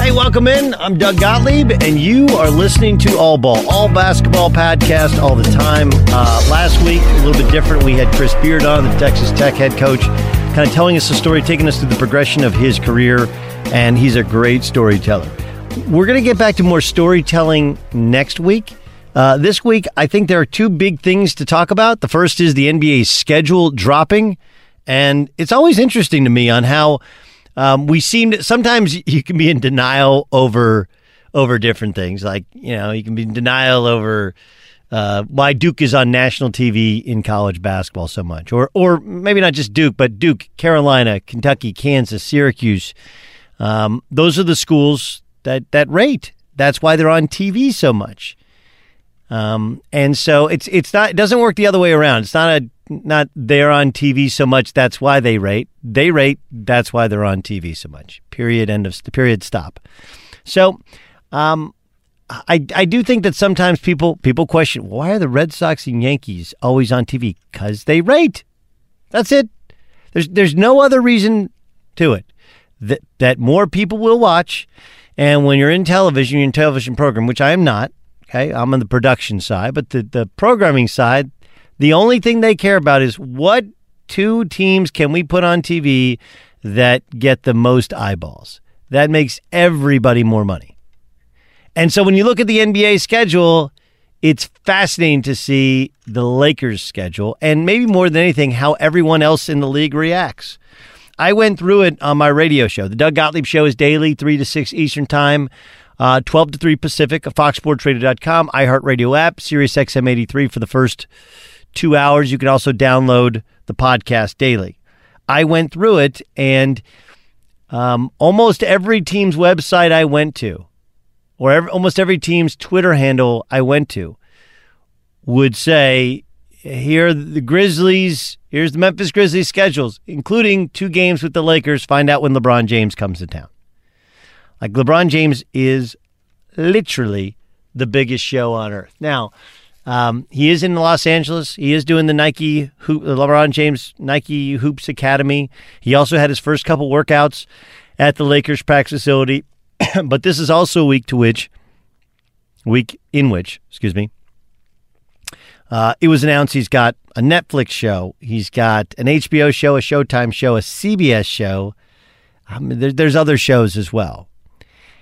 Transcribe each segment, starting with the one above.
Hey, welcome in. I'm Doug Gottlieb, and you are listening to All Ball, All Basketball podcast all the time. Uh, last week, a little bit different. We had Chris Beard on, the Texas Tech head coach, kind of telling us the story, taking us through the progression of his career, and he's a great storyteller. We're going to get back to more storytelling next week. Uh, this week, I think there are two big things to talk about. The first is the NBA schedule dropping, and it's always interesting to me on how um, we seem to sometimes you can be in denial over over different things. Like you know, you can be in denial over uh, why Duke is on national TV in college basketball so much, or or maybe not just Duke, but Duke, Carolina, Kentucky, Kansas, Syracuse. Um, those are the schools that that rate. That's why they're on TV so much. Um, and so it's it's not it doesn't work the other way around. It's not a not they're on TV so much. That's why they rate. They rate. That's why they're on TV so much. Period. End of period. Stop. So, um, I I do think that sometimes people people question why are the Red Sox and Yankees always on TV? Because they rate. That's it. There's there's no other reason to it. That that more people will watch. And when you're in television, you're in television program, which I am not. Okay, I'm on the production side, but the, the programming side, the only thing they care about is what two teams can we put on TV that get the most eyeballs. That makes everybody more money. And so when you look at the NBA schedule, it's fascinating to see the Lakers schedule and maybe more than anything, how everyone else in the league reacts. I went through it on my radio show. The Doug Gottlieb Show is daily, 3 to 6 Eastern Time uh, 12 to 3 Pacific, foxsportradio.com, iHeartRadio app, Sirius XM 83 for the first two hours. You can also download the podcast daily. I went through it, and um, almost every team's website I went to, or every, almost every team's Twitter handle I went to, would say, here the Grizzlies, here's the Memphis Grizzlies schedules, including two games with the Lakers. Find out when LeBron James comes to town. Like LeBron James is literally the biggest show on earth. Now, um, he is in Los Angeles. He is doing the Nike Hoop, the LeBron James Nike Hoops Academy. He also had his first couple workouts at the Lakers practice facility. but this is also a week to which, week in which, excuse me, uh, it was announced he's got a Netflix show, he's got an HBO show, a Showtime show, a CBS show. There, there's other shows as well.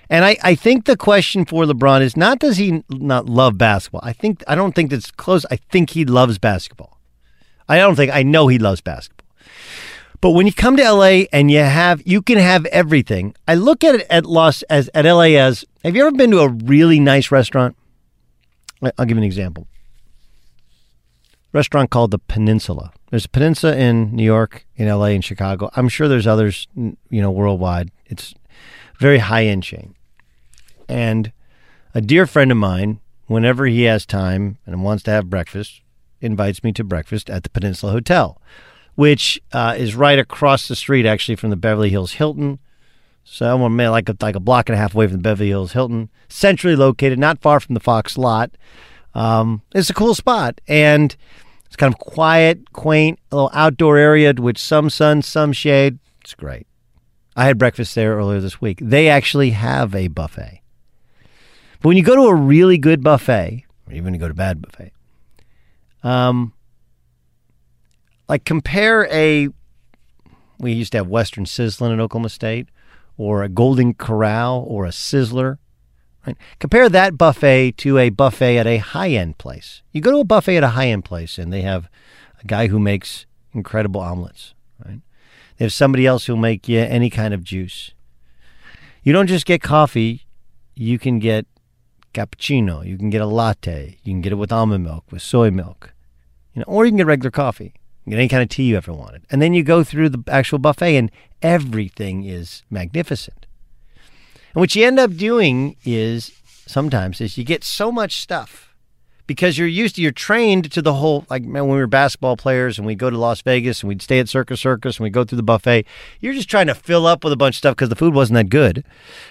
And I, I think the question for LeBron is not does he not love basketball? I think I don't think that's close. I think he loves basketball. I don't think I know he loves basketball. But when you come to LA and you have you can have everything. I look at it at Los as at LA as have you ever been to a really nice restaurant? I'll give you an example. Restaurant called the Peninsula. There's a peninsula in New York, in LA, in Chicago. I'm sure there's others, you know, worldwide. It's very high end chain. And a dear friend of mine, whenever he has time and wants to have breakfast, invites me to breakfast at the Peninsula Hotel, which uh, is right across the street, actually, from the Beverly Hills Hilton. So I'm like a, like a block and a half away from the Beverly Hills Hilton, centrally located, not far from the Fox lot. Um, it's a cool spot, and it's kind of quiet, quaint, a little outdoor area which some sun, some shade. It's great. I had breakfast there earlier this week. They actually have a buffet. But when you go to a really good buffet, or even you go to bad buffet, um, like compare a, we used to have Western Sizzlin in Oklahoma State, or a Golden Corral, or a Sizzler. Right? Compare that buffet to a buffet at a high end place. You go to a buffet at a high end place, and they have a guy who makes incredible omelets. Right? They have somebody else who'll make you any kind of juice. You don't just get coffee; you can get cappuccino. You can get a latte. You can get it with almond milk, with soy milk, you know, or you can get regular coffee. You get any kind of tea you ever wanted. And then you go through the actual buffet, and everything is magnificent. And what you end up doing is sometimes is you get so much stuff because you're used to you're trained to the whole like man, when we were basketball players and we go to Las Vegas and we'd stay at Circus Circus and we go through the buffet. You're just trying to fill up with a bunch of stuff because the food wasn't that good,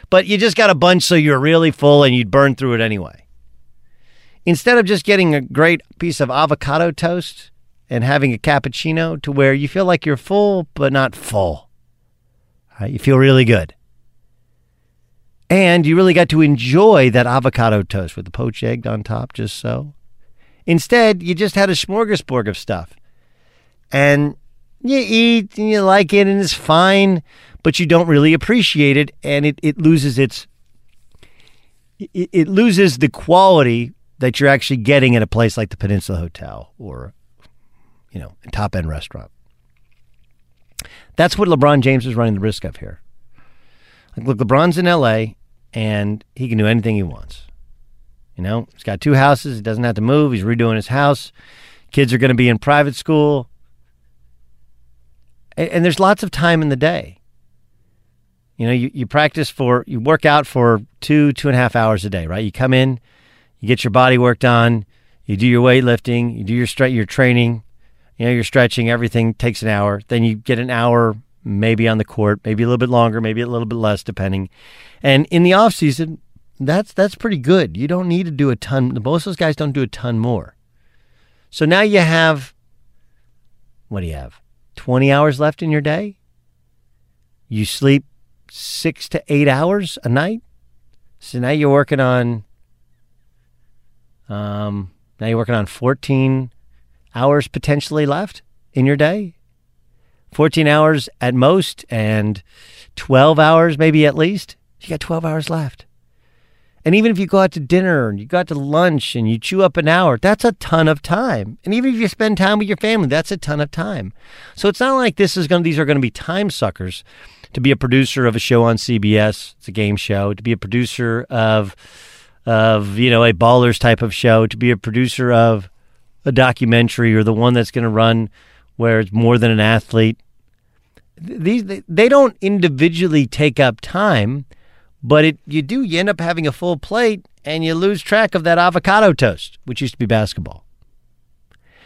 but you just got a bunch so you're really full and you'd burn through it anyway. Instead of just getting a great piece of avocado toast and having a cappuccino to where you feel like you're full but not full. Right? You feel really good. And you really got to enjoy that avocado toast with the poached egg on top, just so. Instead, you just had a smorgasbord of stuff. And you eat and you like it and it's fine, but you don't really appreciate it and it, it loses its it, it loses the quality that you're actually getting at a place like the Peninsula Hotel or you know, a top end restaurant. That's what LeBron James is running the risk of here. Look, LeBron's in LA and he can do anything he wants. You know, he's got two houses. He doesn't have to move. He's redoing his house. Kids are going to be in private school. And, and, there's lots of time in the day. You know, you, you practice for, you work out for two, two and a half hours a day, right? You come in, you get your body worked on, you do your weightlifting, you do your, stre- your training, you know, your stretching, everything takes an hour. Then you get an hour maybe on the court, maybe a little bit longer, maybe a little bit less, depending. And in the off season, that's that's pretty good. You don't need to do a ton. Most of those guys don't do a ton more. So now you have what do you have? Twenty hours left in your day. You sleep six to eight hours a night. So now you're working on. Um, now you're working on fourteen hours potentially left in your day. 14 hours at most and 12 hours maybe at least. You got 12 hours left. And even if you go out to dinner and you go out to lunch and you chew up an hour, that's a ton of time. And even if you spend time with your family, that's a ton of time. So it's not like this is going these are going to be time suckers to be a producer of a show on CBS, it's a game show, to be a producer of of, you know, a ballers type of show, to be a producer of a documentary or the one that's going to run where it's more than an athlete. These they don't individually take up time, but it you do you end up having a full plate and you lose track of that avocado toast, which used to be basketball.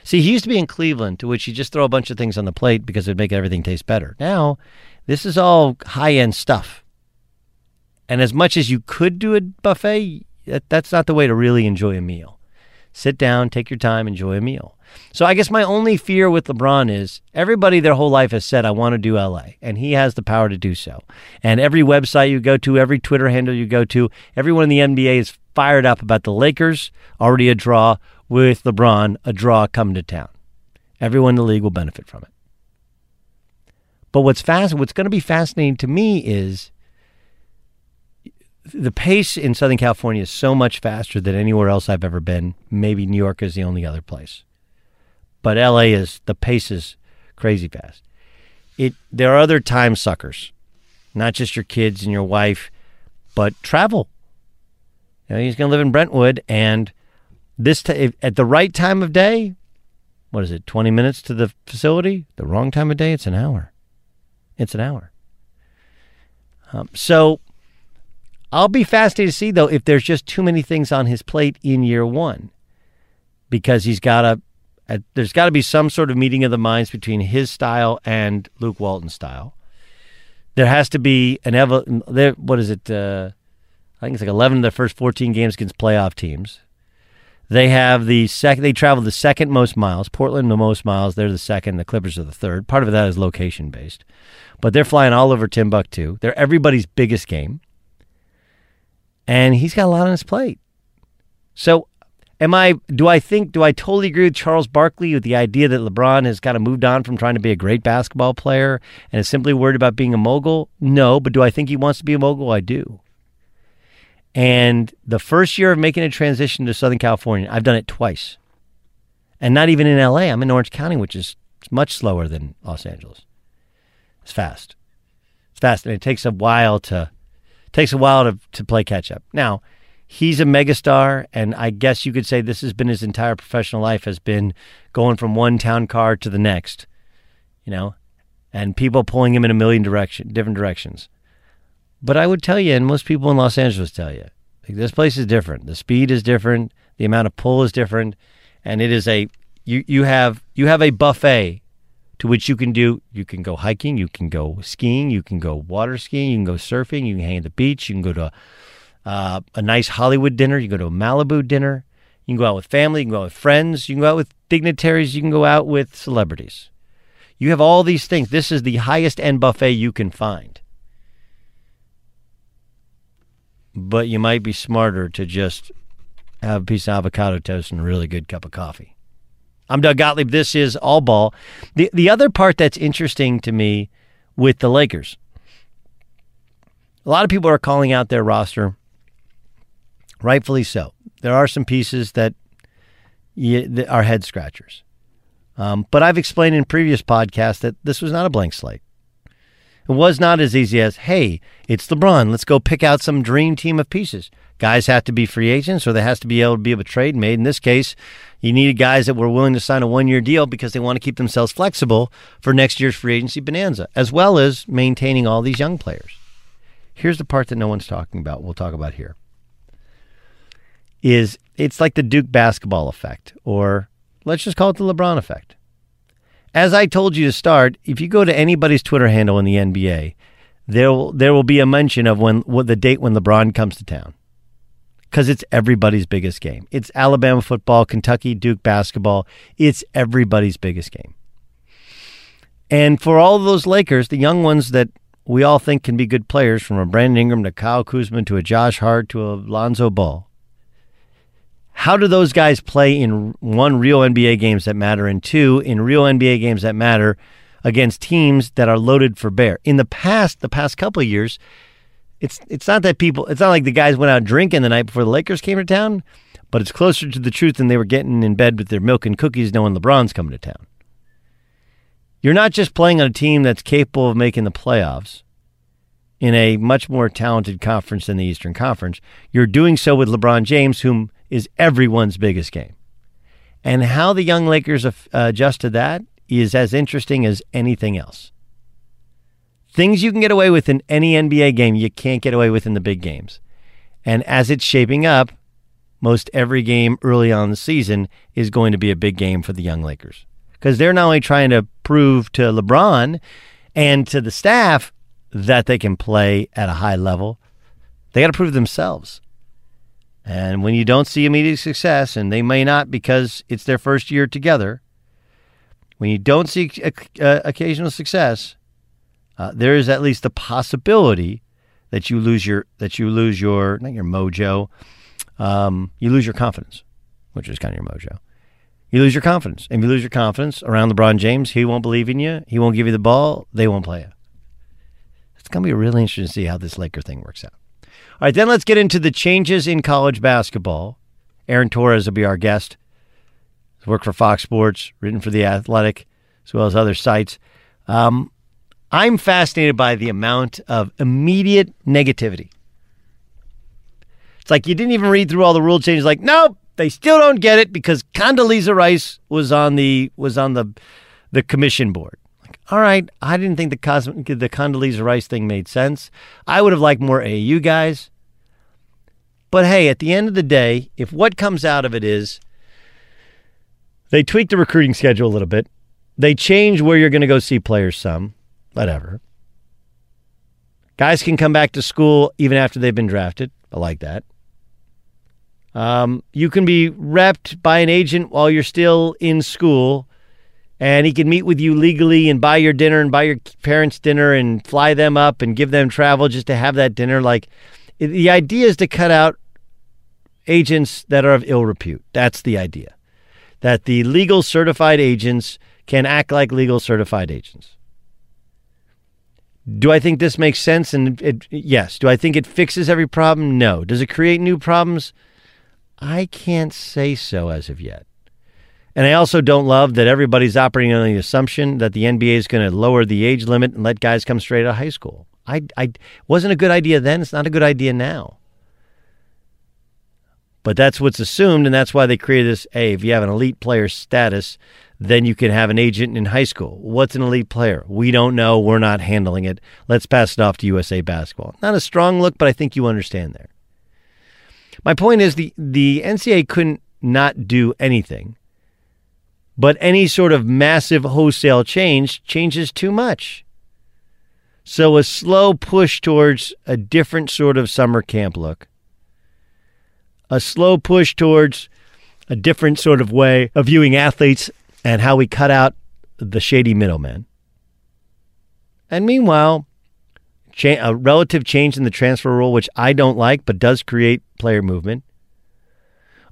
See, he used to be in Cleveland, to which you just throw a bunch of things on the plate because it'd make everything taste better. Now, this is all high end stuff. And as much as you could do a buffet, that, that's not the way to really enjoy a meal. Sit down, take your time, enjoy a meal. So I guess my only fear with LeBron is everybody their whole life has said, I want to do LA, and he has the power to do so. And every website you go to, every Twitter handle you go to, everyone in the NBA is fired up about the Lakers, already a draw, with LeBron, a draw coming to town. Everyone in the league will benefit from it. But what's fast, what's going to be fascinating to me is the pace in Southern California is so much faster than anywhere else I've ever been. Maybe New York is the only other place. But LA is the pace is crazy fast. It there are other time suckers, not just your kids and your wife, but travel. You know, he's going to live in Brentwood, and this t- at the right time of day, what is it? Twenty minutes to the facility. The wrong time of day, it's an hour. It's an hour. Um, so I'll be fascinated to see, though, if there's just too many things on his plate in year one because he's got to, uh, there's got to be some sort of meeting of the minds between his style and Luke Walton's style. There has to be an, evo- there, what is it? Uh, I think it's like 11 of the first 14 games against playoff teams. They have the second. They travel the second most miles. Portland the most miles. They're the second. The Clippers are the third. Part of that is location based, but they're flying all over Timbuktu. They're everybody's biggest game and he's got a lot on his plate. So, am I? Do I think? Do I totally agree with Charles Barkley with the idea that LeBron has kind of moved on from trying to be a great basketball player and is simply worried about being a mogul? No, but do I think he wants to be a mogul? I do. And the first year of making a transition to Southern California, I've done it twice. And not even in LA. I'm in Orange County, which is much slower than Los Angeles. It's fast. It's fast. And it takes a while to takes a while to, to play catch up. Now, he's a megastar, and I guess you could say this has been his entire professional life has been going from one town car to the next, you know, and people pulling him in a million direction, different directions. But I would tell you, and most people in Los Angeles tell you, like, this place is different. The speed is different. The amount of pull is different, and it is a you you have you have a buffet to which you can do you can go hiking, you can go skiing, you can go water skiing, you can go surfing, you can hang at the beach, you can go to uh, a nice Hollywood dinner, you can go to a Malibu dinner, you can go out with family, you can go out with friends, you can go out with dignitaries, you can go out with celebrities. You have all these things. This is the highest end buffet you can find. But you might be smarter to just have a piece of avocado toast and a really good cup of coffee. I'm Doug Gottlieb. This is All Ball. The the other part that's interesting to me with the Lakers, a lot of people are calling out their roster, rightfully so. There are some pieces that, that are head scratchers. Um, but I've explained in previous podcasts that this was not a blank slate. It was not as easy as, hey, it's LeBron. Let's go pick out some dream team of pieces. Guys have to be free agents, or there has to be able to be a trade made. In this case, you needed guys that were willing to sign a one year deal because they want to keep themselves flexible for next year's free agency bonanza, as well as maintaining all these young players. Here's the part that no one's talking about. We'll talk about here. Is it's like the Duke basketball effect, or let's just call it the LeBron effect. As I told you to start, if you go to anybody's Twitter handle in the NBA, there will, there will be a mention of when what the date when LeBron comes to town because it's everybody's biggest game. It's Alabama football, Kentucky Duke basketball. It's everybody's biggest game. And for all those Lakers, the young ones that we all think can be good players, from a Brandon Ingram to Kyle Kuzma to a Josh Hart to a Lonzo Ball, how do those guys play in one real NBA games that matter and two in real NBA games that matter against teams that are loaded for bear? In the past, the past couple years, it's it's not that people it's not like the guys went out drinking the night before the Lakers came to town, but it's closer to the truth than they were getting in bed with their milk and cookies knowing LeBron's coming to town. You're not just playing on a team that's capable of making the playoffs in a much more talented conference than the Eastern Conference. You're doing so with LeBron James, whom is everyone's biggest game. And how the young Lakers adjust to that is as interesting as anything else. Things you can get away with in any NBA game, you can't get away with in the big games. And as it's shaping up, most every game early on the season is going to be a big game for the young Lakers because they're not only trying to prove to LeBron and to the staff that they can play at a high level, they got to prove themselves. And when you don't see immediate success, and they may not because it's their first year together, when you don't see uh, occasional success, uh, there is at least the possibility that you lose your that you lose your not your mojo, um, you lose your confidence, which is kind of your mojo. You lose your confidence, and if you lose your confidence around LeBron James, he won't believe in you. He won't give you the ball. They won't play you. It's going to be really interesting to see how this Laker thing works out. All right, then let's get into the changes in college basketball. Aaron Torres will be our guest. He's worked for Fox Sports, written for The Athletic, as well as other sites. Um, I'm fascinated by the amount of immediate negativity. It's like you didn't even read through all the rule changes. Like, nope, they still don't get it because Condoleezza Rice was on the was on the the commission board. Like, all right, I didn't think the Cos- the Condoleezza Rice thing made sense. I would have liked more AAU guys. But hey, at the end of the day, if what comes out of it is they tweak the recruiting schedule a little bit, they change where you're going to go see players some whatever. Guys can come back to school even after they've been drafted. I like that. Um, you can be repped by an agent while you're still in school, and he can meet with you legally and buy your dinner and buy your parents dinner and fly them up and give them travel just to have that dinner. Like, the idea is to cut out agents that are of ill repute. That's the idea. That the legal certified agents can act like legal certified agents. Do I think this makes sense? And it, yes. Do I think it fixes every problem? No. Does it create new problems? I can't say so as of yet. And I also don't love that everybody's operating on the assumption that the NBA is going to lower the age limit and let guys come straight out of high school. I, I wasn't a good idea then. It's not a good idea now. But that's what's assumed, and that's why they created this. Hey, if you have an elite player status, then you can have an agent in high school. What's an elite player? We don't know. We're not handling it. Let's pass it off to USA Basketball. Not a strong look, but I think you understand there. My point is the the NCAA couldn't not do anything. But any sort of massive wholesale change changes too much. So a slow push towards a different sort of summer camp look. A slow push towards a different sort of way of viewing athletes and how we cut out the shady middlemen. And meanwhile, cha- a relative change in the transfer rule, which I don't like, but does create player movement.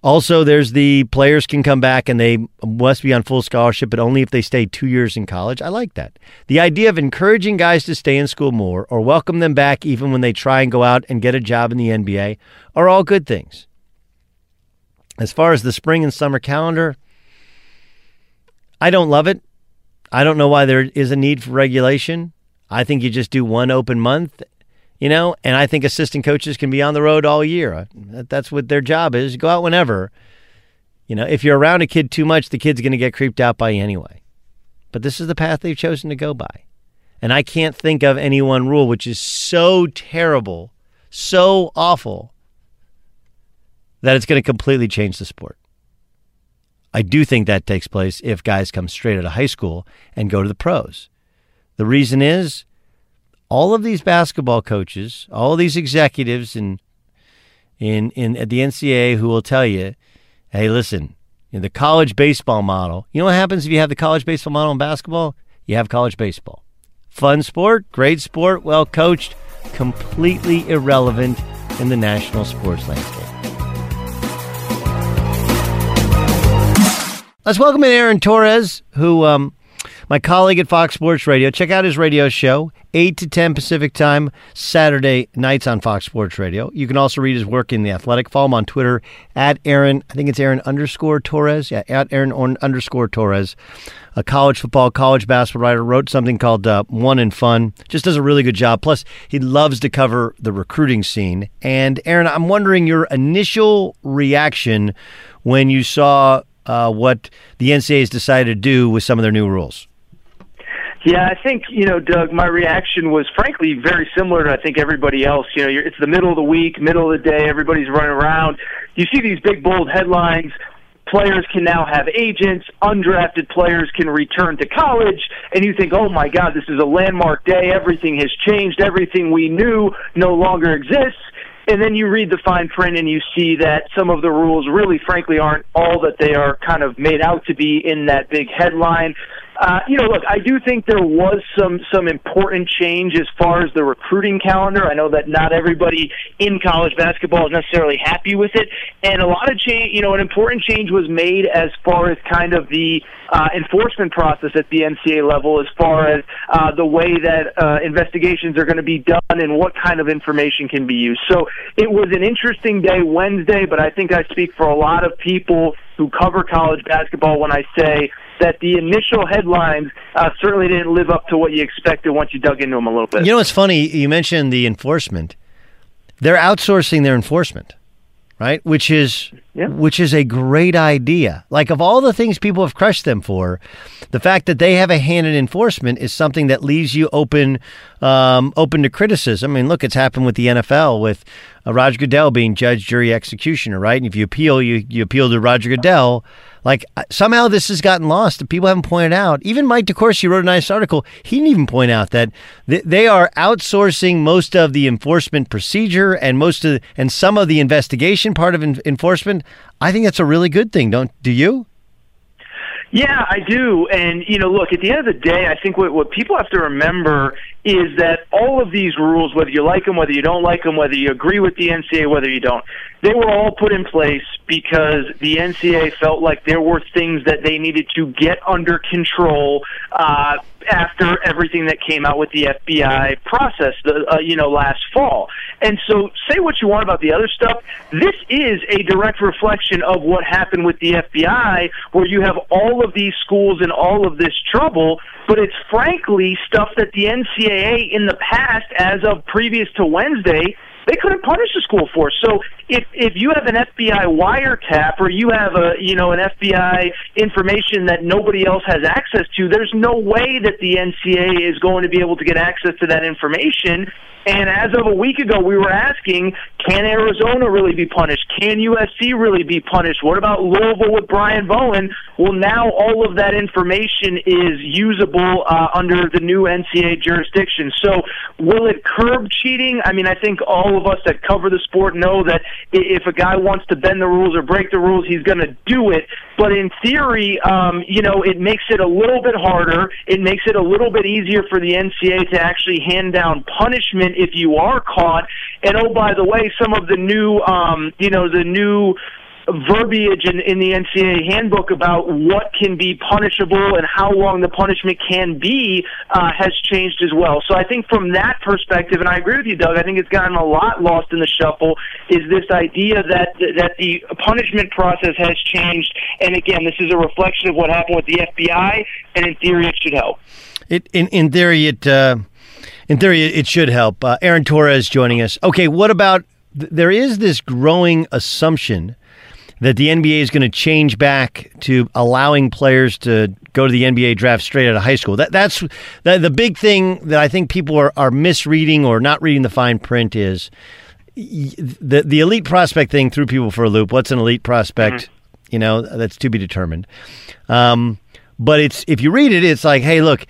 Also, there's the players can come back and they must be on full scholarship, but only if they stay two years in college. I like that. The idea of encouraging guys to stay in school more or welcome them back even when they try and go out and get a job in the NBA are all good things. As far as the spring and summer calendar, I don't love it. I don't know why there is a need for regulation. I think you just do one open month, you know, and I think assistant coaches can be on the road all year. That's what their job is. Go out whenever. You know, if you're around a kid too much, the kid's going to get creeped out by you anyway. But this is the path they've chosen to go by. And I can't think of any one rule which is so terrible, so awful, that it's going to completely change the sport. I do think that takes place if guys come straight out of high school and go to the pros. The reason is all of these basketball coaches, all these executives in in in at the NCAA who will tell you, "Hey, listen, in the college baseball model, you know what happens if you have the college baseball model in basketball? You have college baseball. Fun sport, great sport, well coached, completely irrelevant in the national sports landscape." Let's welcome in Aaron Torres, who um, my colleague at Fox Sports Radio. Check out his radio show, 8 to 10 Pacific time, Saturday nights on Fox Sports Radio. You can also read his work in The Athletic. Follow him on Twitter at Aaron, I think it's Aaron underscore Torres. Yeah, at Aaron underscore Torres. A college football, college basketball writer, wrote something called uh, One and Fun. Just does a really good job. Plus, he loves to cover the recruiting scene. And Aaron, I'm wondering your initial reaction when you saw uh, what the NCAA has decided to do with some of their new rules. Yeah, I think you know, Doug. My reaction was frankly very similar to I think everybody else. You know, you're, it's the middle of the week, middle of the day. Everybody's running around. You see these big bold headlines. Players can now have agents. Undrafted players can return to college, and you think, "Oh my God, this is a landmark day. Everything has changed. Everything we knew no longer exists." And then you read the fine print and you see that some of the rules really frankly aren't all that they are kind of made out to be in that big headline uh, you know, look, I do think there was some some important change as far as the recruiting calendar. I know that not everybody in college basketball is necessarily happy with it, and a lot of change. You know, an important change was made as far as kind of the uh, enforcement process at the NCAA level, as far as uh, the way that uh, investigations are going to be done and what kind of information can be used. So it was an interesting day Wednesday, but I think I speak for a lot of people who cover college basketball when I say that the initial headlines uh, certainly didn't live up to what you expected once you dug into them a little bit. You know, it's funny. You mentioned the enforcement. They're outsourcing their enforcement, right? Which is yeah. which is a great idea. Like of all the things people have crushed them for, the fact that they have a hand in enforcement is something that leaves you open um, open to criticism. I mean, look, it's happened with the NFL with uh, Roger Goodell being judge, jury, executioner, right? And if you appeal, you you appeal to Roger Goodell like uh, somehow this has gotten lost. People haven't pointed out. Even Mike DeCourcy wrote a nice article. He didn't even point out that they are outsourcing most of the enforcement procedure and most of the, and some of the investigation part of enforcement. I think that's a really good thing. Don't do you? Yeah, I do. And, you know, look, at the end of the day, I think what, what people have to remember is that all of these rules, whether you like them, whether you don't like them, whether you agree with the NCAA, whether you don't, they were all put in place because the NCAA felt like there were things that they needed to get under control uh, after everything that came out with the FBI process, the, uh, you know, last fall. And so, say what you want about the other stuff. This is a direct reflection of what happened with the FBI, where you have all of these schools in all of this trouble. But it's frankly stuff that the NCAA in the past, as of previous to Wednesday, they couldn't punish the school for. So if if you have an FBI wiretap or you have a you know an FBI information that nobody else has access to, there's no way that the NCA is going to be able to get access to that information and as of a week ago, we were asking, can Arizona really be punished? Can USC really be punished? What about Louisville with Brian Bowen? Well, now all of that information is usable uh, under the new NCAA jurisdiction. So, will it curb cheating? I mean, I think all of us that cover the sport know that if a guy wants to bend the rules or break the rules, he's going to do it. But in theory, um, you know, it makes it a little bit harder. It makes it a little bit easier for the NCAA to actually hand down punishment if you are caught. And oh, by the way, some of the new, um, you know, the new verbiage in, in the NCAA handbook about what can be punishable and how long the punishment can be uh, has changed as well. So I think from that perspective, and I agree with you, Doug. I think it's gotten a lot lost in the shuffle. Is this idea that that the punishment process has changed? And again, this is a reflection of what happened with the FBI, and in theory, it should help. It in in theory it. Uh in theory, it should help. Uh, Aaron Torres joining us. Okay, what about there is this growing assumption that the NBA is going to change back to allowing players to go to the NBA draft straight out of high school. That that's that, the big thing that I think people are, are misreading or not reading the fine print is the the elite prospect thing threw people for a loop. What's an elite prospect? Mm-hmm. You know, that's to be determined. Um, but it's if you read it, it's like, hey, look,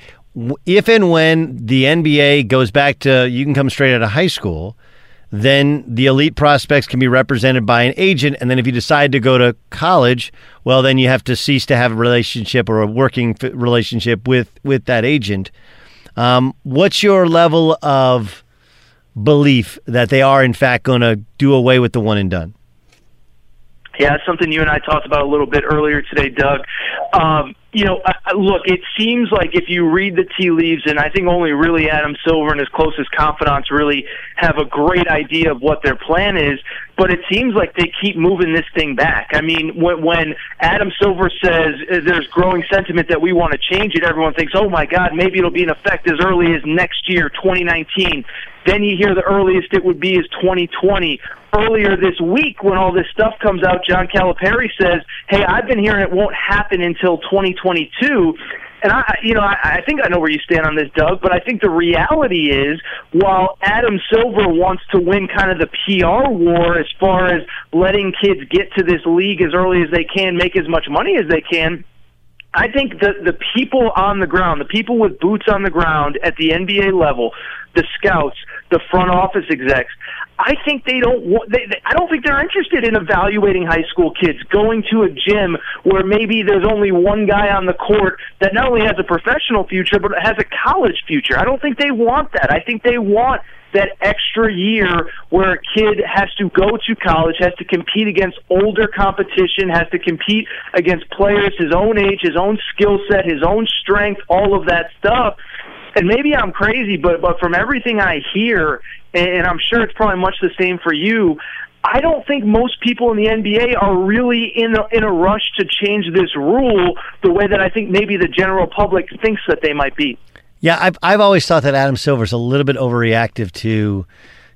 if and when the NBA goes back to you can come straight out of high school, then the elite prospects can be represented by an agent. And then if you decide to go to college, well, then you have to cease to have a relationship or a working relationship with with that agent. Um, what's your level of belief that they are in fact going to do away with the one and done? Yeah, something you and I talked about a little bit earlier today, Doug. Um, you know, look, it seems like if you read the tea leaves, and I think only really Adam Silver and his closest confidants really have a great idea of what their plan is, but it seems like they keep moving this thing back. I mean, when, when Adam Silver says uh, there's growing sentiment that we want to change it, everyone thinks, oh my God, maybe it'll be in effect as early as next year, 2019. Then you hear the earliest it would be is 2020 earlier this week when all this stuff comes out, John Calipari says, "Hey, I've been hearing it won't happen until 2022." And I, you know, I, I think I know where you stand on this, Doug. But I think the reality is, while Adam Silver wants to win kind of the PR war as far as letting kids get to this league as early as they can, make as much money as they can. I think the the people on the ground, the people with boots on the ground at the NBA level, the scouts, the front office execs, I think they don't want. They, they, I don't think they're interested in evaluating high school kids going to a gym where maybe there's only one guy on the court that not only has a professional future but has a college future. I don't think they want that. I think they want that extra year where a kid has to go to college, has to compete against older competition, has to compete against players his own age, his own skill set, his own strength, all of that stuff. And maybe I'm crazy, but but from everything I hear, and I'm sure it's probably much the same for you. I don't think most people in the NBA are really in a, in a rush to change this rule the way that I think maybe the general public thinks that they might be. Yeah, I've I've always thought that Adam Silver's a little bit overreactive to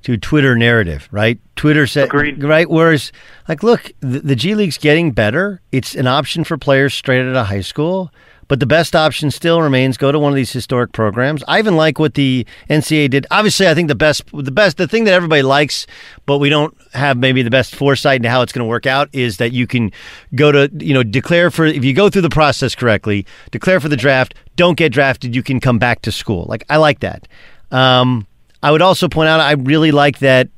to Twitter narrative, right? Twitter said Agreed. right. Whereas, like, look, the, the G League's getting better. It's an option for players straight out of high school. But the best option still remains go to one of these historic programs. I even like what the NCAA did. Obviously, I think the best, the best, the thing that everybody likes, but we don't have maybe the best foresight into how it's going to work out is that you can go to, you know, declare for if you go through the process correctly, declare for the draft, don't get drafted, you can come back to school. Like I like that. Um, I would also point out I really like that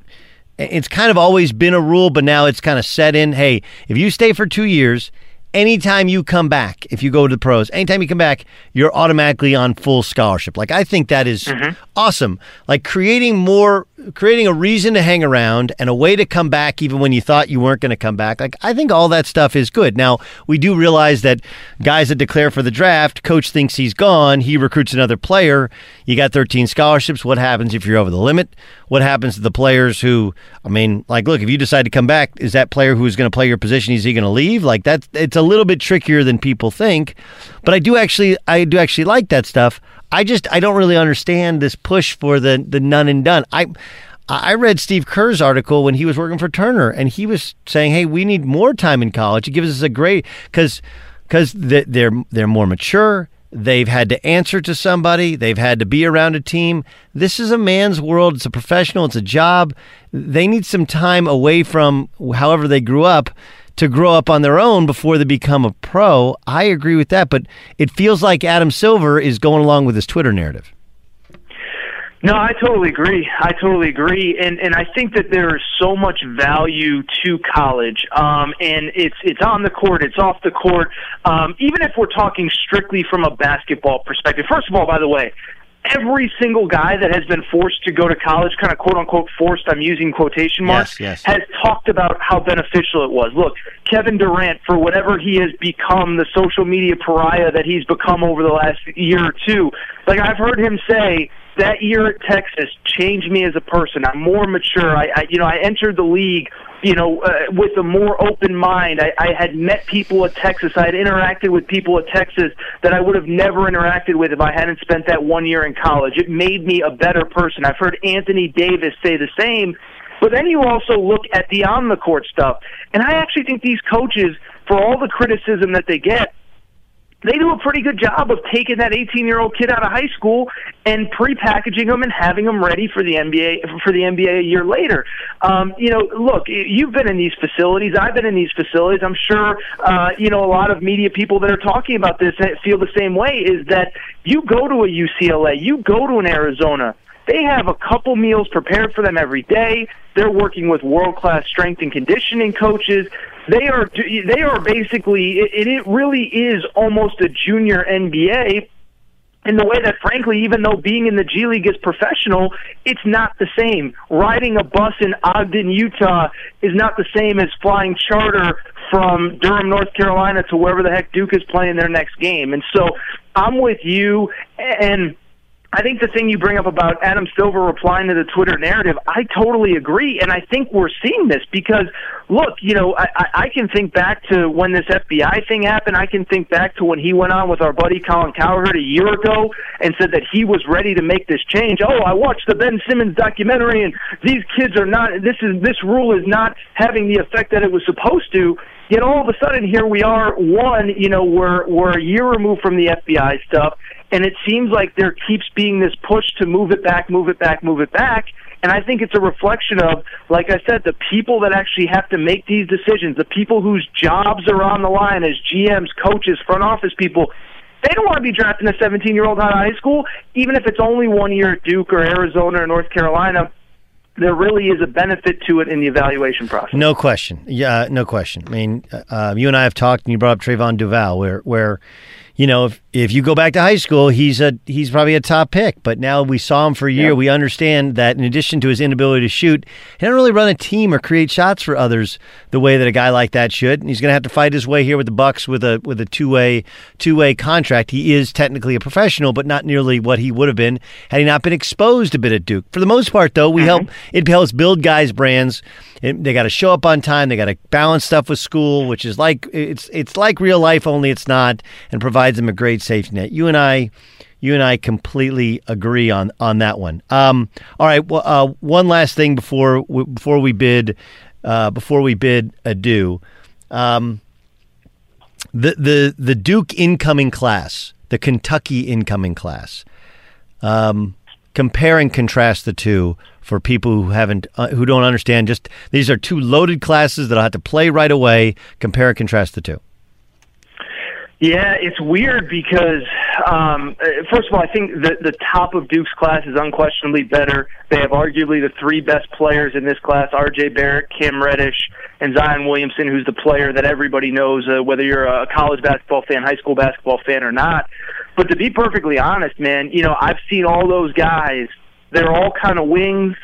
it's kind of always been a rule, but now it's kind of set in. Hey, if you stay for two years anytime you come back, if you go to the pros, anytime you come back, you're automatically on full scholarship. Like I think that is mm-hmm. awesome. Like creating more creating a reason to hang around and a way to come back even when you thought you weren't going to come back. Like I think all that stuff is good. Now, we do realize that guys that declare for the draft, coach thinks he's gone, he recruits another player. You got 13 scholarships. What happens if you're over the limit? What happens to the players who I mean, like look, if you decide to come back, is that player who's going to play your position is he going to leave? Like that's it's a little bit trickier than people think. But I do actually I do actually like that stuff. I just I don't really understand this push for the the none and done. I I read Steve Kerr's article when he was working for Turner, and he was saying, "Hey, we need more time in college. It gives us a great because because they're they're more mature. They've had to answer to somebody. They've had to be around a team. This is a man's world. It's a professional. It's a job. They need some time away from however they grew up." To grow up on their own before they become a pro. I agree with that, but it feels like Adam Silver is going along with his Twitter narrative. No, I totally agree. I totally agree, and and I think that there is so much value to college, um, and it's it's on the court, it's off the court. Um, even if we're talking strictly from a basketball perspective, first of all, by the way, every single guy that has been forced to go to college, kind of quote unquote forced, I'm using quotation marks, yes, yes. has talked about how beneficial it was. Look, Kevin Durant, for whatever he has become, the social media pariah that he's become over the last year or two, like I've heard him say, that year at Texas changed me as a person. I'm more mature. I, I you know, I entered the league you know, uh, with a more open mind. I, I had met people at Texas. I had interacted with people at Texas that I would have never interacted with if I hadn't spent that one year in college. It made me a better person. I've heard Anthony Davis say the same. But then you also look at the on the court stuff. And I actually think these coaches, for all the criticism that they get, they do a pretty good job of taking that 18 year old kid out of high school and pre-packaging them and having them ready for the NBA for the NBA a year later. Um, you know, look, you've been in these facilities. I've been in these facilities. I'm sure uh, you know a lot of media people that are talking about this feel the same way. Is that you go to a UCLA, you go to an Arizona. They have a couple meals prepared for them every day. They're working with world class strength and conditioning coaches. They are they are basically it, it really is almost a junior NBA in the way that, frankly, even though being in the G League is professional, it's not the same. Riding a bus in Ogden, Utah is not the same as flying charter from Durham, North Carolina to wherever the heck Duke is playing their next game. And so I'm with you. And I think the thing you bring up about Adam Silver replying to the Twitter narrative, I totally agree, and I think we're seeing this because, look, you know, I, I can think back to when this FBI thing happened. I can think back to when he went on with our buddy Colin Cowherd a year ago and said that he was ready to make this change. Oh, I watched the Ben Simmons documentary, and these kids are not. This is this rule is not having the effect that it was supposed to. Yet all of a sudden, here we are. One, you know, we're we're a year removed from the FBI stuff and it seems like there keeps being this push to move it back, move it back, move it back. And I think it's a reflection of, like I said, the people that actually have to make these decisions, the people whose jobs are on the line as GMs, coaches, front office people. They don't want to be drafting a 17 year old out of high school, even if it's only one year at Duke or Arizona or North Carolina there really is a benefit to it in the evaluation process. No question. Yeah, no question. I mean, uh, you and I have talked, and you brought up Trevon Duval, where where you know, if, if you go back to high school, he's a he's probably a top pick. But now we saw him for a year. Yeah. We understand that in addition to his inability to shoot, he doesn't really run a team or create shots for others the way that a guy like that should. And he's going to have to fight his way here with the Bucks with a with a two way two way contract. He is technically a professional, but not nearly what he would have been had he not been exposed a bit at Duke. For the most part, though, we mm-hmm. help it helps build guys' brands. It, they got to show up on time. They got to balance stuff with school, which is like it's it's like real life, only it's not, and provides them a great safety net. You and I, you and I completely agree on on that one. Um, all right. Well, uh, one last thing before before we bid uh, before we bid adieu. Um, the the the Duke incoming class, the Kentucky incoming class. Um, compare and contrast the two for people who haven't uh, who don't understand. Just these are two loaded classes that I have to play right away. Compare and contrast the two. Yeah, it's weird because um, first of all, I think the the top of Duke's class is unquestionably better. They have arguably the three best players in this class: R.J. Barrett, Cam Reddish, and Zion Williamson, who's the player that everybody knows, uh, whether you're a college basketball fan, high school basketball fan, or not. But to be perfectly honest, man, you know I've seen all those guys. They're all kind of wings.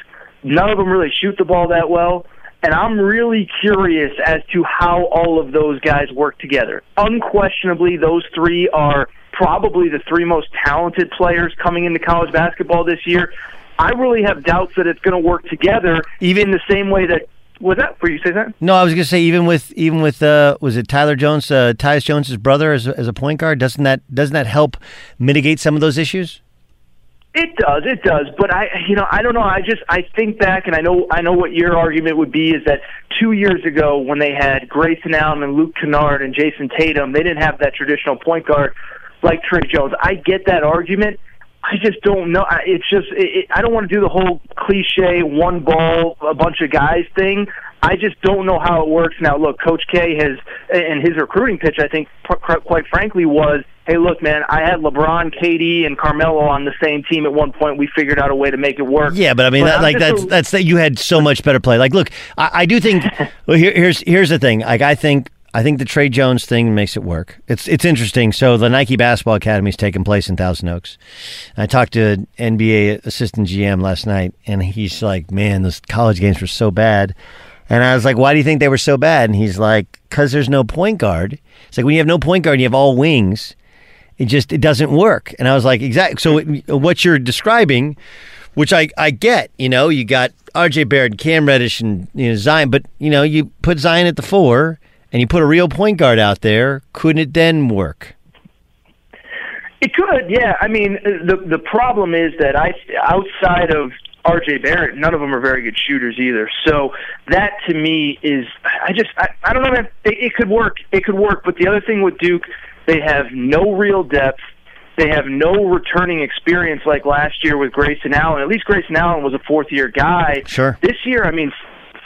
None of them really shoot the ball that well. And I'm really curious as to how all of those guys work together. Unquestionably, those three are probably the three most talented players coming into college basketball this year. I really have doubts that it's going to work together, even in the same way that was that? Were you say that? No, I was going to say even with even with uh, was it Tyler Jones, uh, Tyus Jones's brother as, as a point guard? Doesn't that doesn't that help mitigate some of those issues? It does, it does, but I, you know, I don't know. I just, I think back, and I know, I know what your argument would be is that two years ago when they had Grayson Allen and Luke Kennard and Jayson Tatum, they didn't have that traditional point guard like Tre Jones. I get that argument. I just don't know. It's just, it, it, I don't want to do the whole cliche one ball, a bunch of guys thing. I just don't know how it works. Now, look, Coach K has, and his recruiting pitch, I think, quite frankly, was hey, look, man, I had LeBron, KD, and Carmelo on the same team at one point. We figured out a way to make it work. Yeah, but I mean, but that, like that's a, that's that you had so much better play. Like, look, I, I do think. well, here, here's here's the thing. Like, I think. I think the Tre Jones thing makes it work. It's it's interesting. So the Nike Basketball Academy is taking place in Thousand Oaks. I talked to an NBA assistant GM last night, and he's like, "Man, those college games were so bad." And I was like, "Why do you think they were so bad?" And he's like, "Cause there's no point guard." It's like when you have no point guard, and you have all wings it just it doesn't work. And I was like, exactly. So what you're describing, which I I get, you know, you got R.J. Barrett, Cam Reddish, and you know Zion, but you know you put Zion at the four and you put a real point guard out there. Couldn't it then work? It could, yeah. I mean, the the problem is that I outside of R.J. Barrett, none of them are very good shooters either. So that to me is, I just, I, I don't know, man. It, it could work. It could work. But the other thing with Duke, they have no real depth. They have no returning experience like last year with Grayson Allen. At least Grayson Allen was a fourth year guy. Sure. This year, I mean,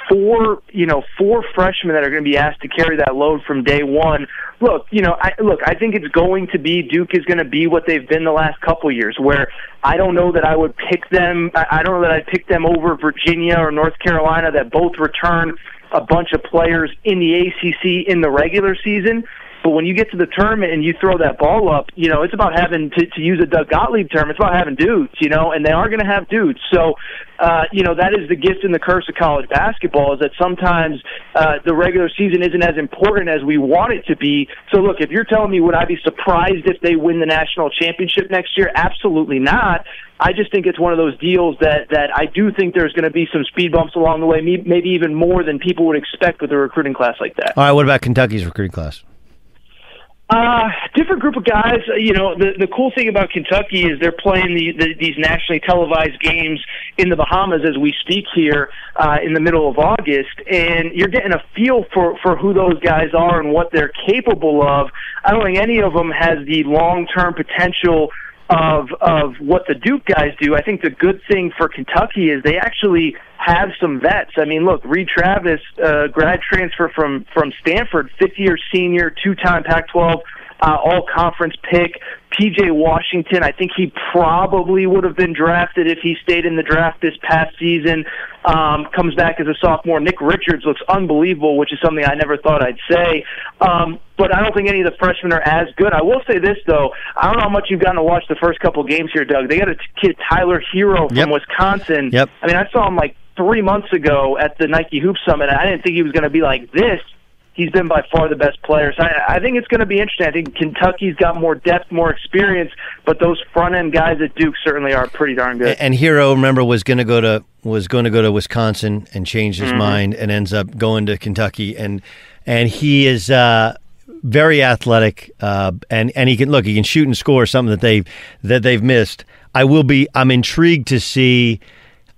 four you know four freshmen that are going to be asked to carry that load from day one. Look, you know, I, look, I think it's going to be Duke is going to be what they've been the last couple years. Where I don't know that I would pick them. I don't know that I'd pick them over Virginia or North Carolina that both return a bunch of players in the ACC in the regular season. But when you get to the tournament and you throw that ball up, you know, it's about having to, to use a Doug Gottlieb term. It's about having dudes, you know, and they are going to have dudes. So, uh, you know, that is the gift and the curse of college basketball is that sometimes uh, the regular season isn't as important as we want it to be. So, look, if you're telling me would I be surprised if they win the national championship next year? Absolutely not. I just think it's one of those deals that that I do think there's going to be some speed bumps along the way, maybe even more than people would expect with a recruiting class like that. All right, what about Kentucky's recruiting class? Uh, different group of guys. You know, the the cool thing about Kentucky is they're playing the, the, these nationally televised games in the Bahamas as we speak here uh, in the middle of August, and you're getting a feel for for who those guys are and what they're capable of. I don't think any of them has the long term potential of of what the Duke guys do. I think the good thing for Kentucky is they actually have some vets. I mean, look, Reid Travis, uh, grad transfer from from Stanford, fifth year senior, two time Pac-12 uh, all conference pick. PJ Washington, I think he probably would have been drafted if he stayed in the draft this past season. Um, comes back as a sophomore. Nick Richards looks unbelievable, which is something I never thought I'd say. Um, but I don't think any of the freshmen are as good. I will say this though, I don't know how much you've gotten to watch the first couple games here, Doug. They got a kid Tyler Herro from yep. Wisconsin. Yep. I mean, I saw him like three months ago at the Nike Hoop Summit. I didn't think he was going to be like this he's been by far the best player. So I, I think it's going to be interesting. I think Kentucky's got more depth, more experience, but those front end guys at Duke certainly are pretty darn good. And Herro, remember, was going to go to was going to go to Wisconsin and change his mm-hmm. mind, and ends up going to Kentucky, and and he is. Uh, very athletic, uh, and and he can look. He can shoot and score. Something that they that they've missed. I will be. I'm intrigued to see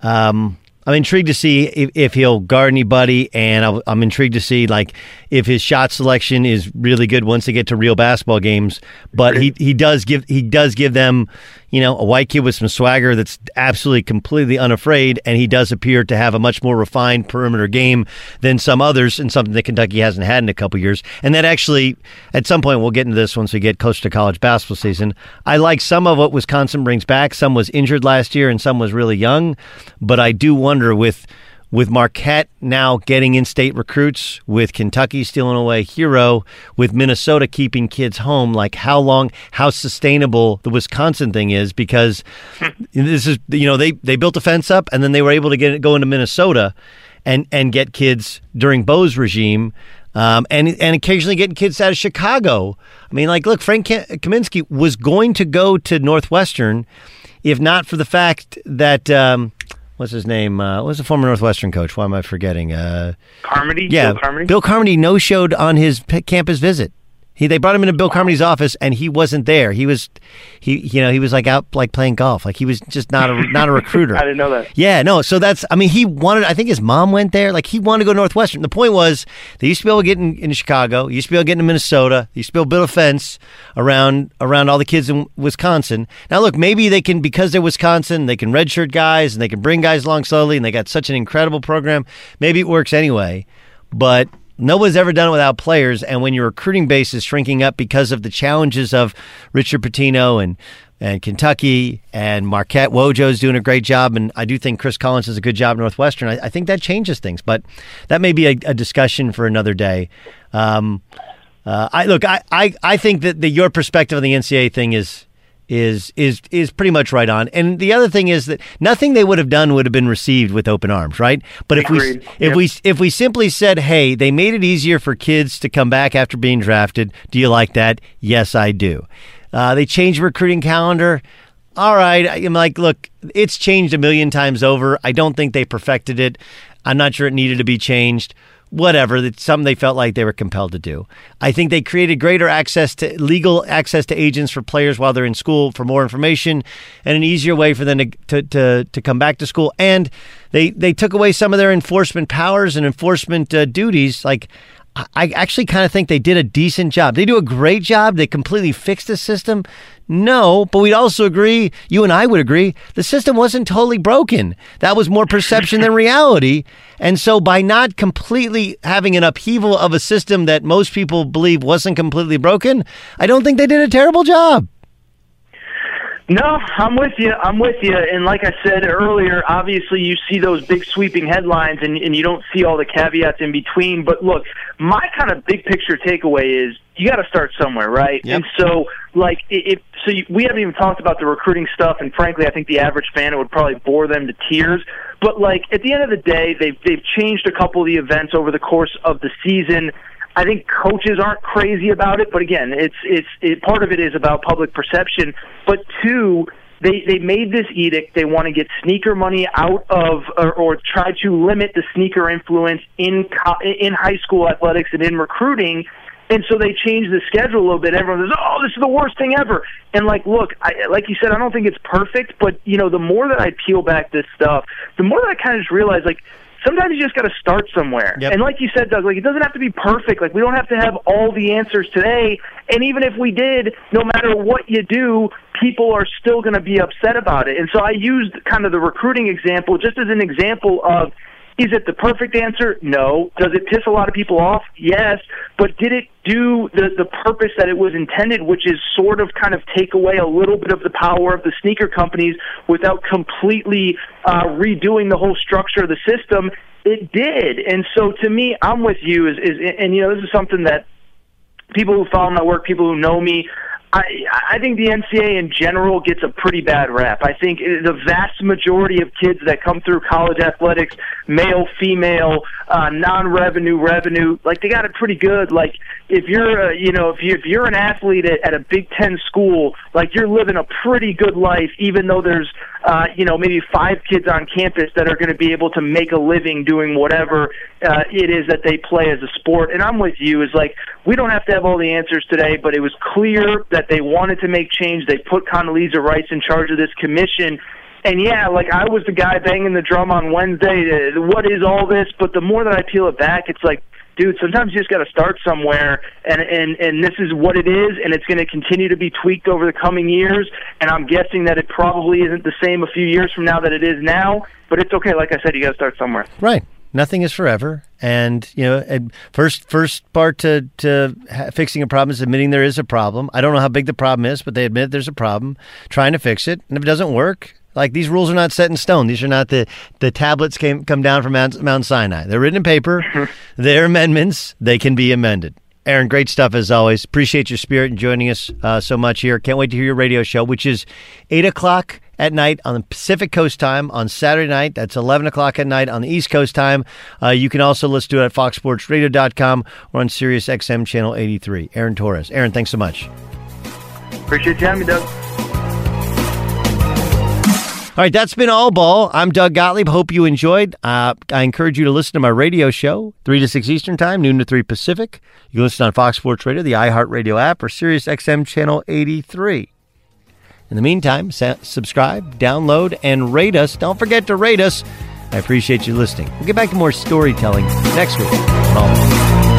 um, I'm intrigued to see if, if he'll guard anybody, and I'm intrigued to see like if his shot selection is really good once they get to real basketball games. But he, he does give he does give them, you know, a white kid with some swagger that's absolutely completely unafraid, and he does appear to have a much more refined perimeter game than some others, and something that Kentucky hasn't had in a couple years. And that actually, at some point, we'll get into this once we get close to college basketball season. I like some of what Wisconsin brings back. Some was injured last year, and some was really young. But I do wonder with with Marquette now getting in state recruits, with Kentucky stealing away Herro, with Minnesota keeping kids home, like how long, how sustainable the Wisconsin thing is because this is, you know, they, they built a fence up and then they were able to get go into Minnesota and, and get kids during Bo's regime. Um, and and occasionally getting kids out of Chicago. I mean, like, look, Frank Kaminsky was going to go to Northwestern, if not for the fact that um, what's his name? Uh, what's the former Northwestern coach? Why am I forgetting? Uh, Carmody. Yeah, Bill Carmody. Bill Carmody no showed on his p- campus visit. He they brought him into Bill Carmody's office and he wasn't there. He was he you know, he was like out like playing golf. Like he was just not a not a recruiter. I didn't know that. Yeah, no. So that's I mean he wanted I think his mom went there. Like he wanted to go Northwestern. The point was they used to be able to get in, in Chicago, used to be able to get into Minnesota, they used to be able to build a fence around around all the kids in Wisconsin. Now look, maybe they can because they're Wisconsin, they can redshirt guys and they can bring guys along slowly and they got such an incredible program. Maybe it works anyway. But no one's ever done it without players. And when your recruiting base is shrinking up because of the challenges of Richard Pitino and and Kentucky and Marquette Wojo's doing a great job, and I do think Chris Collins does a good job Northwestern. I, I think that changes things, but that may be a, a discussion for another day. Um, uh, I look, I, I, I think that the, your perspective on the NCAA thing is is is is pretty much right on. And the other thing is that nothing they would have done would have been received with open arms, right? But if Agreed. we if yep. we if we simply said, "Hey, they made it easier for kids to come back after being drafted," do you like that? Yes, I do. Uh, they changed recruiting calendar. All right, I'm like, look, it's changed a million times over. I don't think they perfected it. I'm not sure it needed to be changed whatever. It's something they felt like they were compelled to do. I think they created greater access to legal access to agents for players while they're in school for more information and an easier way for them to to, to, to come back to school. And they they took away some of their enforcement powers and enforcement uh, duties. Like I actually kind of think they did a decent job. They do a great job. They completely fixed the system. No, but we'd also agree, you and I would agree, the system wasn't totally broken. That was more perception than reality. And so by not completely having an upheaval of a system that most people believe wasn't completely broken, I don't think they did a terrible job. No, I'm with you. I'm with you. And like I said earlier, obviously you see those big sweeping headlines and, and you don't see all the caveats in between. But look, my kind of big picture takeaway is you got to start somewhere, right? Yep. And so, like, if so, you, we haven't even talked about the recruiting stuff. And frankly, I think the average fan it would probably bore them to tears. But like at the end of the day, they've they've changed a couple of the events over the course of the season. I think coaches aren't crazy about it, but again, it's it's it, part of it is about public perception. But two, they they made this edict. They want to get sneaker money out of or, or try to limit the sneaker influence in in high school athletics and in recruiting. And so they changed the schedule a little bit. Everyone says, "Oh, this is the worst thing ever." And like, look, I, like you said, I don't think it's perfect, but you know, the more that I peel back this stuff, the more that I kind of just realize, like, sometimes you just got to start somewhere. Yep. And like you said, Doug, like it doesn't have to be perfect. Like we don't have to have all the answers today. And even if we did, no matter what you do, people are still going to be upset about it. And so I used kind of the recruiting example just as an example of is it the perfect answer? No. Does it piss a lot of people off? Yes. But did it do the, the purpose that it was intended, which is sort of kind of take away a little bit of the power of the sneaker companies without completely uh, redoing the whole structure of the system? It did. And so to me, I'm with you. Is, is and you know this is something that people who follow my work, people who know me, I, I think the NCAA in general gets a pretty bad rap. I think the vast majority of kids that come through college athletics, male, female, uh, non-revenue, revenue, like they got it pretty good. Like if you're, uh, you know, if you if you're an athlete at, at a Big Ten school, like you're living a pretty good life, even though there's, uh, you know, maybe five kids on campus that are going to be able to make a living doing whatever uh, it is that they play as a sport. And I'm with you. Is like we don't have to have all the answers today, but it was clear that they wanted to make change. They put Condoleezza Rice in charge of this commission. And yeah, like I was the guy banging the drum on Wednesday. What is all this? But the more that I peel it back, it's like, dude, sometimes you just got to start somewhere, and and and this is what it is, and it's going to continue to be tweaked over the coming years. And I'm guessing that it probably isn't the same a few years from now that it is now. But it's okay. Like I said, you got to start somewhere. Right. Nothing is forever, and you know, first first part to to fixing a problem is admitting there is a problem. I don't know how big the problem is, but they admit there's a problem, trying to fix it, and if it doesn't work, like these rules are not set in stone. These are not the the tablets came come down from Mount, Mount Sinai. They're written in paper. They're amendments. They can be amended. Aaron, great stuff as always. Appreciate your spirit and joining us uh, so much here. Can't wait to hear your radio show, which is eight o'clock at night on the Pacific Coast time on Saturday night. That's 11 o'clock at night on the East Coast time. Uh, you can also listen to it at foxsportsradio.com or on Sirius XM channel 83. Aaron Torres. Aaron, thanks so much. Appreciate you having me, Doug. All right, that's been All Ball. I'm Doug Gottlieb. Hope you enjoyed. Uh, I encourage you to listen to my radio show, 3 to 6 Eastern Time, noon to 3 Pacific. You can listen on Fox Sports Radio, the iHeartRadio app, or Sirius XM Channel 83. In the meantime, sa- subscribe, download, and rate us. Don't forget to rate us. I appreciate you listening. We'll get back to more storytelling next week.